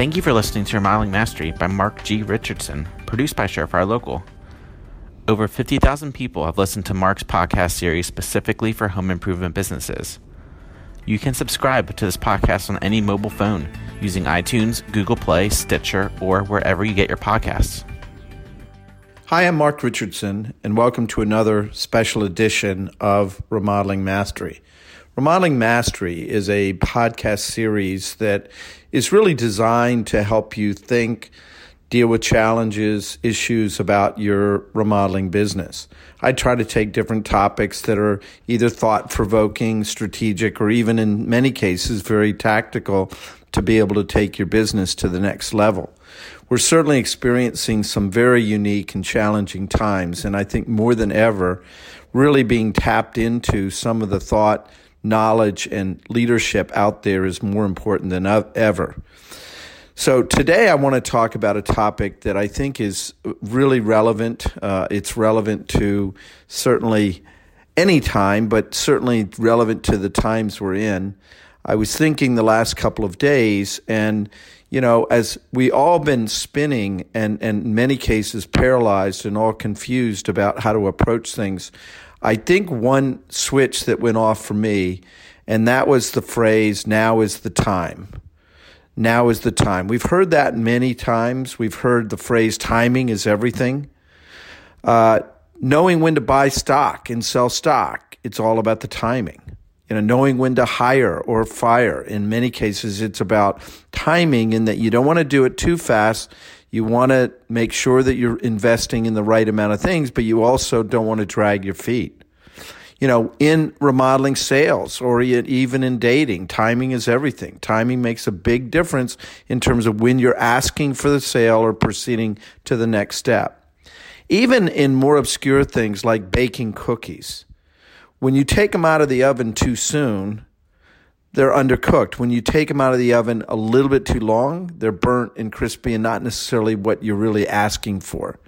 Thank you for listening to Remodeling Mastery by Mark G. Richardson, produced by Surefire Local. Over 50,000 people have listened to Mark's podcast series specifically for home improvement businesses. You can subscribe to this podcast on any mobile phone using iTunes, Google Play, Stitcher, or wherever you get your podcasts. Hi, I'm Mark Richardson, and welcome to another special edition of Remodeling Mastery. Remodeling Mastery is a podcast series that is really designed to help you think, deal with challenges, issues about your remodeling business. I try to take different topics that are either thought provoking, strategic, or even in many cases very tactical to be able to take your business to the next level. We're certainly experiencing some very unique and challenging times, and I think more than ever, really being tapped into some of the thought, knowledge, and leadership out there is more important than ever. So today I want to talk about a topic that I think is really relevant. Uh, it's relevant to certainly any time, but certainly relevant to the times we're in. I was thinking the last couple of days, and you know, as we all been spinning and, and in many cases paralyzed and all confused about how to approach things, I think one switch that went off for me, and that was the phrase, now is the time now is the time. We've heard that many times. We've heard the phrase timing is everything. Uh, knowing when to buy stock and sell stock, it's all about the timing. You know, knowing when to hire or fire. In many cases, it's about timing in that you don't want to do it too fast. You want to make sure that you're investing in the right amount of things, but you also don't want to drag your feet you know, in remodeling sales or even in dating, timing is everything. Timing makes a big difference in terms of when you're asking for the sale or proceeding to the next step. Even in more obscure things like baking cookies, when you take them out of the oven too soon, they're undercooked. When you take them out of the oven a little bit too long, they're burnt and crispy and not necessarily what you're really asking for.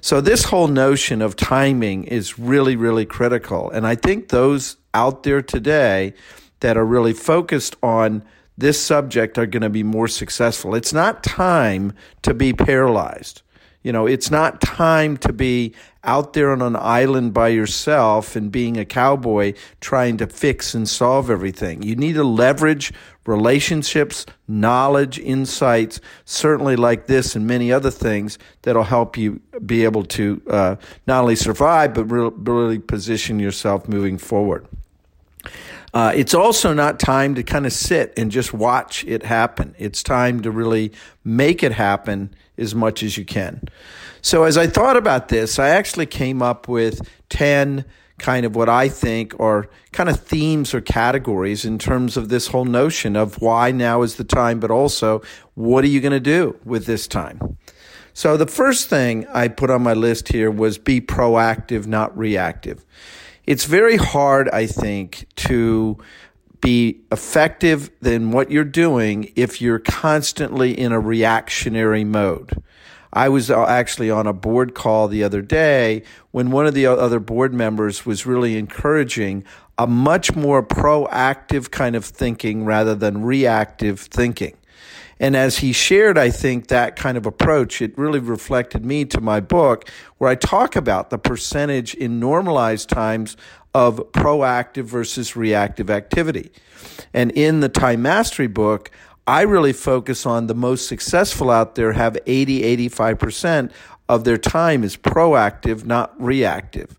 So this whole notion of timing is really, really critical. And I think those out there today that are really focused on this subject are going to be more successful. It's not time to be paralyzed. You know, it's not time to be out there on an island by yourself and being a cowboy trying to fix and solve everything. You need to leverage relationships, knowledge, insights, certainly like this and many other things that'll help you be able to uh, not only survive, but really position yourself moving forward. Uh, it's also not time to kind of sit and just watch it happen. It's time to really make it happen as much as you can. So, as I thought about this, I actually came up with 10 kind of what I think are kind of themes or categories in terms of this whole notion of why now is the time, but also what are you going to do with this time? So, the first thing I put on my list here was be proactive, not reactive it's very hard, I think, to be effective in what you're doing if you're constantly in a reactionary mode. I was uh, actually on a board call the other day when one of the other board members was really encouraging a much more proactive kind of thinking rather than reactive thinking. And as he shared, I think that kind of approach, it really reflected me to my book where I talk about the percentage in normalized times of proactive versus reactive activity. And in the time mastery book, I really focus on the most successful out there have 80, 85% of their time is proactive, not reactive.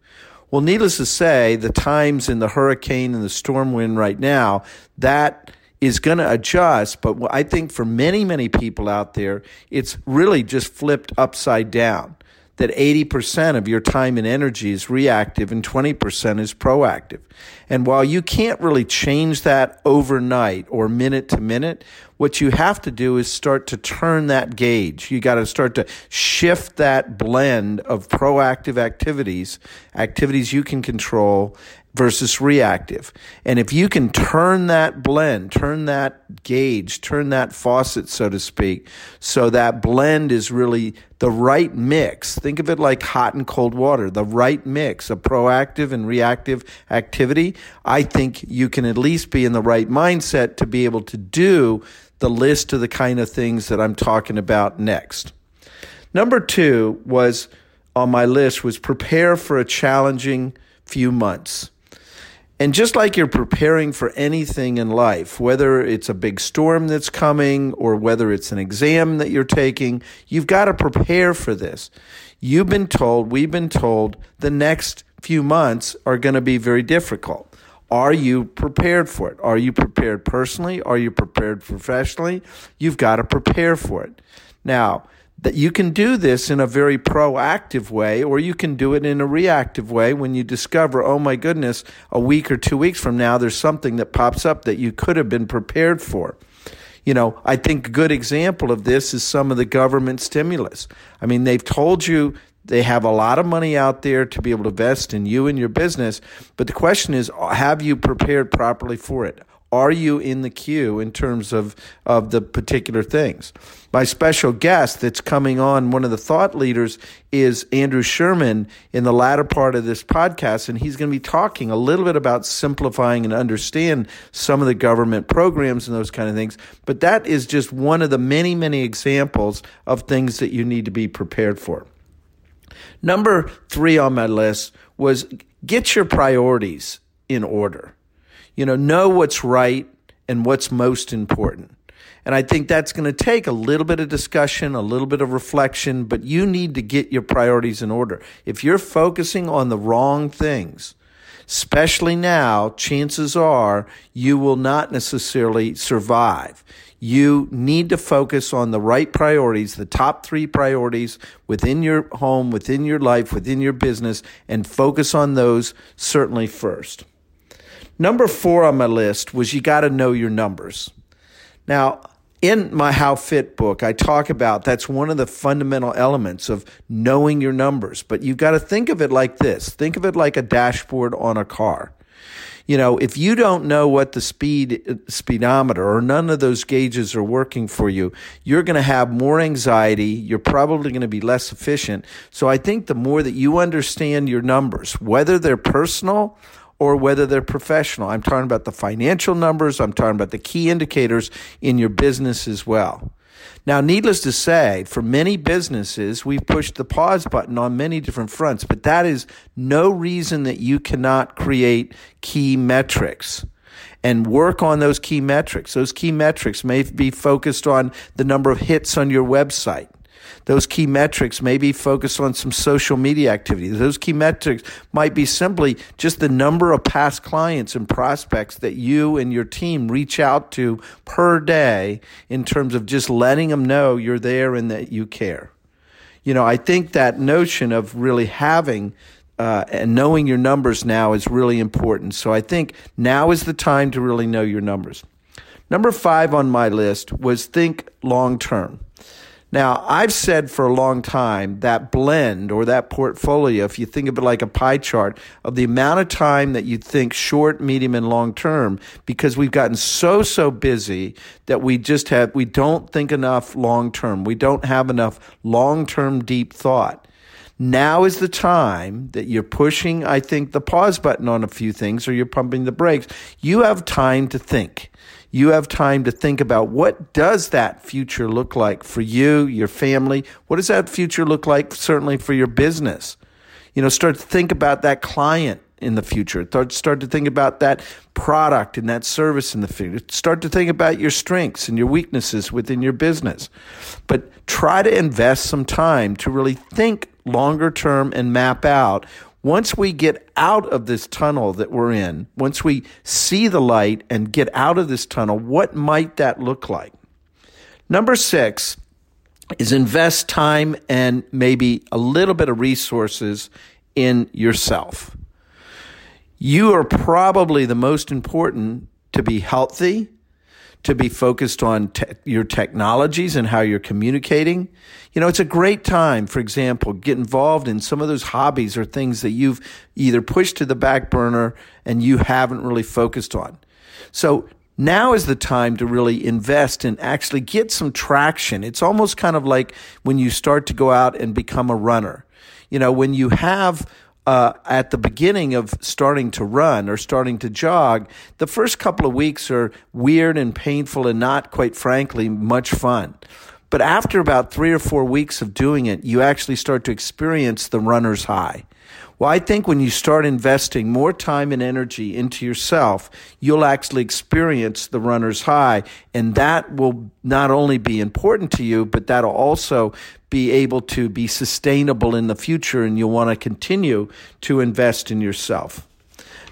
Well, needless to say, the times in the hurricane and the storm wind right now, that is going to adjust. But I think for many, many people out there, it's really just flipped upside down. That 80% of your time and energy is reactive and 20% is proactive. And while you can't really change that overnight or minute to minute, what you have to do is start to turn that gauge. You got to start to shift that blend of proactive activities, activities you can control, versus reactive. And if you can turn that blend, turn that gauge, turn that faucet, so to speak, so that blend is really the right mix. Think of it like hot and cold water, the right mix of proactive and reactive activity. I think you can at least be in the right mindset to be able to do the list of the kind of things that I'm talking about next. Number two was on my list was prepare for a challenging few months. And just like you're preparing for anything in life, whether it's a big storm that's coming or whether it's an exam that you're taking, you've got to prepare for this. You've been told, we've been told, the next few months are going to be very difficult. Are you prepared for it? Are you prepared personally? Are you prepared professionally? You've got to prepare for it. Now, that you can do this in a very proactive way, or you can do it in a reactive way when you discover, oh my goodness, a week or two weeks from now, there's something that pops up that you could have been prepared for. You know, I think a good example of this is some of the government stimulus. I mean, they've told you they have a lot of money out there to be able to invest in you and your business, but the question is, have you prepared properly for it? Are you in the queue in terms of, of the particular things? My special guest that's coming on, one of the thought leaders, is Andrew Sherman in the latter part of this podcast. And he's going to be talking a little bit about simplifying and understand some of the government programs and those kind of things. But that is just one of the many, many examples of things that you need to be prepared for. Number three on my list was get your priorities in order. You know, know what's right and what's most important. And I think that's going to take a little bit of discussion, a little bit of reflection, but you need to get your priorities in order. If you're focusing on the wrong things, especially now, chances are you will not necessarily survive. You need to focus on the right priorities, the top three priorities within your home, within your life, within your business, and focus on those certainly first. Number four on my list was you got to know your numbers. Now, in my How Fit book, I talk about that's one of the fundamental elements of knowing your numbers. But you've got to think of it like this think of it like a dashboard on a car. You know, if you don't know what the speed speedometer or none of those gauges are working for you, you're going to have more anxiety. You're probably going to be less efficient. So I think the more that you understand your numbers, whether they're personal or whether they're professional. I'm talking about the financial numbers. I'm talking about the key indicators in your business as well. Now, needless to say, for many businesses, we've pushed the pause button on many different fronts, but that is no reason that you cannot create key metrics and work on those key metrics. Those key metrics may be focused on the number of hits on your website those key metrics may be focused on some social media activity. Those key metrics might be simply just the number of past clients and prospects that you and your team reach out to per day in terms of just letting them know you're there and that you care. You know, I think that notion of really having uh, and knowing your numbers now is really important. So I think now is the time to really know your numbers. Number five on my list was think long term. Now, I've said for a long time that blend or that portfolio, if you think of it like a pie chart of the amount of time that you think short, medium, and long term, because we've gotten so, so busy that we just have, we don't think enough long term. We don't have enough long term deep thought. Now is the time that you're pushing, I think, the pause button on a few things or you're pumping the brakes. You have time to think you have time to think about what does that future look like for you, your family? What does that future look like certainly for your business? You know, start to think about that client in the future. Start to think about that product and that service in the future. Start to think about your strengths and your weaknesses within your business. But try to invest some time to really think longer term and map out once we get out of this tunnel that we're in, once we see the light and get out of this tunnel, what might that look like? Number six is invest time and maybe a little bit of resources in yourself. You are probably the most important to be healthy, to be focused on te- your technologies and how you're communicating. You know, it's a great time, for example, get involved in some of those hobbies or things that you've either pushed to the back burner and you haven't really focused on. So now is the time to really invest and actually get some traction. It's almost kind of like when you start to go out and become a runner. You know, when you have uh, at the beginning of starting to run or starting to jog, the first couple of weeks are weird and painful and not, quite frankly, much fun. But after about three or four weeks of doing it, you actually start to experience the runner's high. Well, I think when you start investing more time and energy into yourself, you'll actually experience the runner's high. And that will not only be important to you, but that'll also be able to be sustainable in the future. And you'll want to continue to invest in yourself.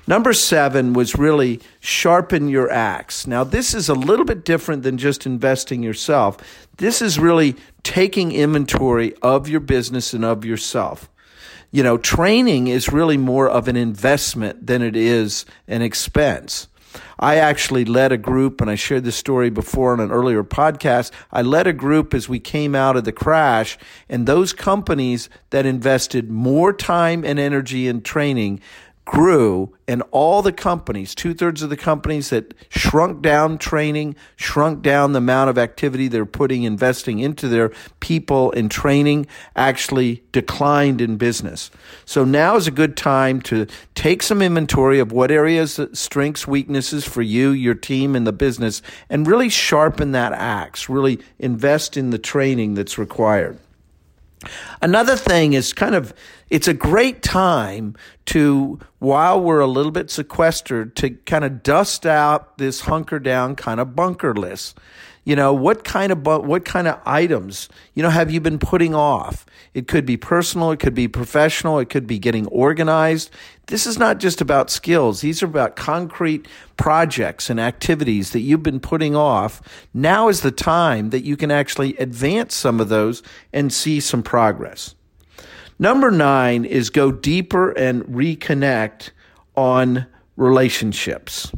Number seven was really sharpen your axe. Now, this is a little bit different than just investing yourself. This is really taking inventory of your business and of yourself you know, training is really more of an investment than it is an expense. I actually led a group, and I shared this story before on an earlier podcast. I led a group as we came out of the crash, and those companies that invested more time and energy in training grew and all the companies, two thirds of the companies that shrunk down training, shrunk down the amount of activity they're putting, investing into their people and training, actually declined in business. So now is a good time to take some inventory of what areas, uh, strengths, weaknesses for you, your team, and the business, and really sharpen that axe, really invest in the training that's required. Another thing is kind of, it's a great time to, while we're a little bit sequestered, to kind of dust out this hunker down kind of bunker list. You know, what kind of, what kind of items, you know, have you been putting off? It could be personal. It could be professional. It could be getting organized. This is not just about skills. These are about concrete projects and activities that you've been putting off. Now is the time that you can actually advance some of those and see some progress. Number nine is go deeper and reconnect on relationships.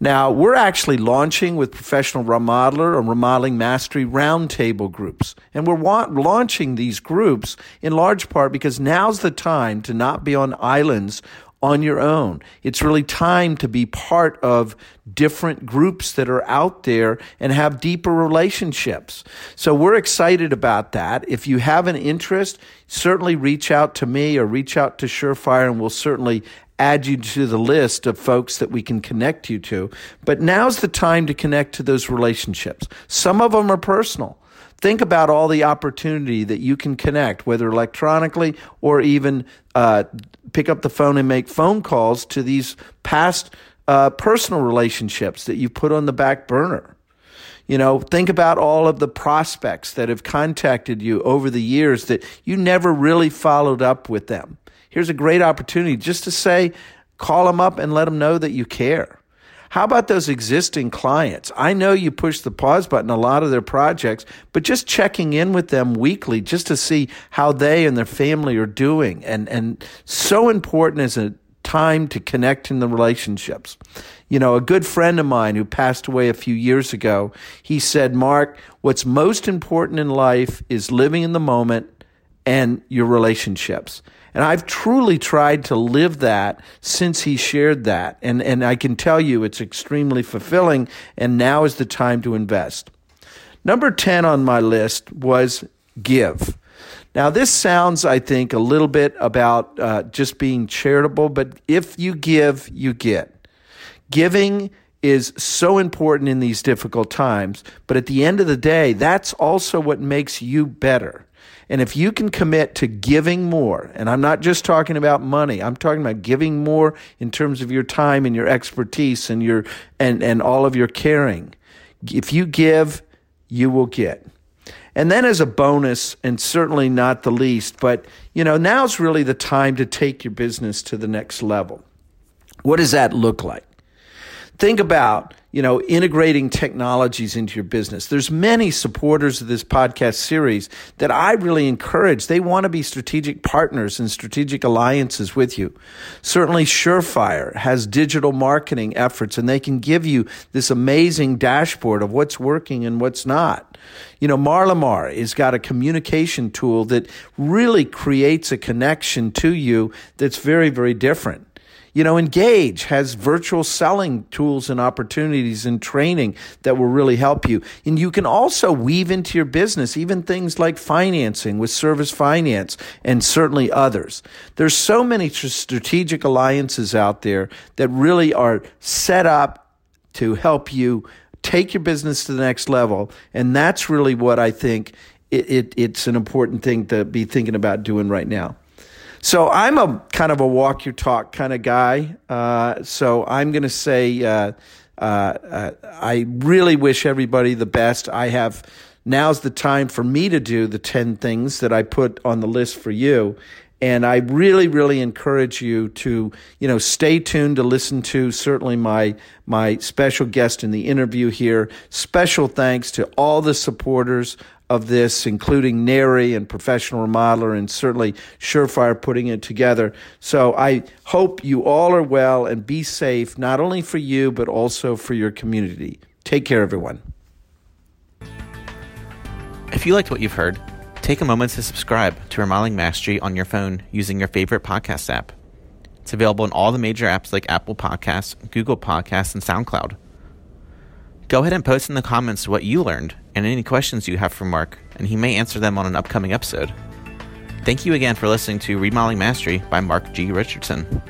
Now, we're actually launching with Professional Remodeler or Remodeling Mastery roundtable groups. And we're wa- launching these groups in large part because now's the time to not be on islands on your own. It's really time to be part of different groups that are out there and have deeper relationships. So we're excited about that. If you have an interest, certainly reach out to me or reach out to Surefire and we'll certainly add you to the list of folks that we can connect you to. But now's the time to connect to those relationships. Some of them are personal. Think about all the opportunity that you can connect, whether electronically or even uh, pick up the phone and make phone calls to these past uh, personal relationships that you put on the back burner. You know, think about all of the prospects that have contacted you over the years that you never really followed up with them here's a great opportunity just to say, call them up and let them know that you care. How about those existing clients? I know you push the pause button a lot of their projects, but just checking in with them weekly just to see how they and their family are doing and, and so important as a time to connect in the relationships. You know, a good friend of mine who passed away a few years ago, he said, Mark, what's most important in life is living in the moment and your relationships. And I've truly tried to live that since he shared that. And, and I can tell you it's extremely fulfilling. And now is the time to invest. Number 10 on my list was give. Now, this sounds, I think, a little bit about uh, just being charitable, but if you give, you get. Giving is so important in these difficult times, but at the end of the day, that's also what makes you better. And if you can commit to giving more, and I'm not just talking about money, I'm talking about giving more in terms of your time and your expertise and your and, and all of your caring. If you give, you will get. And then as a bonus, and certainly not the least, but you know, now's really the time to take your business to the next level. What does that look like? Think about you know, integrating technologies into your business. There's many supporters of this podcast series that I really encourage. They want to be strategic partners and strategic alliances with you. Certainly Surefire has digital marketing efforts and they can give you this amazing dashboard of what's working and what's not. You know, Marlamar has got a communication tool that really creates a connection to you that's very, very different. You know, Engage has virtual selling tools and opportunities and training that will really help you. And you can also weave into your business even things like financing with Service Finance and certainly others. There's so many strategic alliances out there that really are set up to help you take your business to the next level. And that's really what I think it, it, it's an important thing to be thinking about doing right now. So I'm a kind of a walk your talk kind of guy. Uh, so I'm going to say uh, uh, uh, I really wish everybody the best. I have now's the time for me to do the 10 things that I put on the list for you. And I really, really encourage you to, you know, stay tuned to listen to certainly my my special guest in the interview here. Special thanks to all the supporters of this, including NARI and Professional Remodeler, and certainly Surefire putting it together. So I hope you all are well and be safe, not only for you, but also for your community. Take care, everyone. If you liked what you've heard, take a moment to subscribe to Remodeling Mastery on your phone using your favorite podcast app. It's available in all the major apps like Apple Podcasts, Google Podcasts, and SoundCloud. Go ahead and post in the comments what you learned and any questions you have for Mark, and he may answer them on an upcoming episode. Thank you again for listening to Remodeling Mastery by Mark G. Richardson.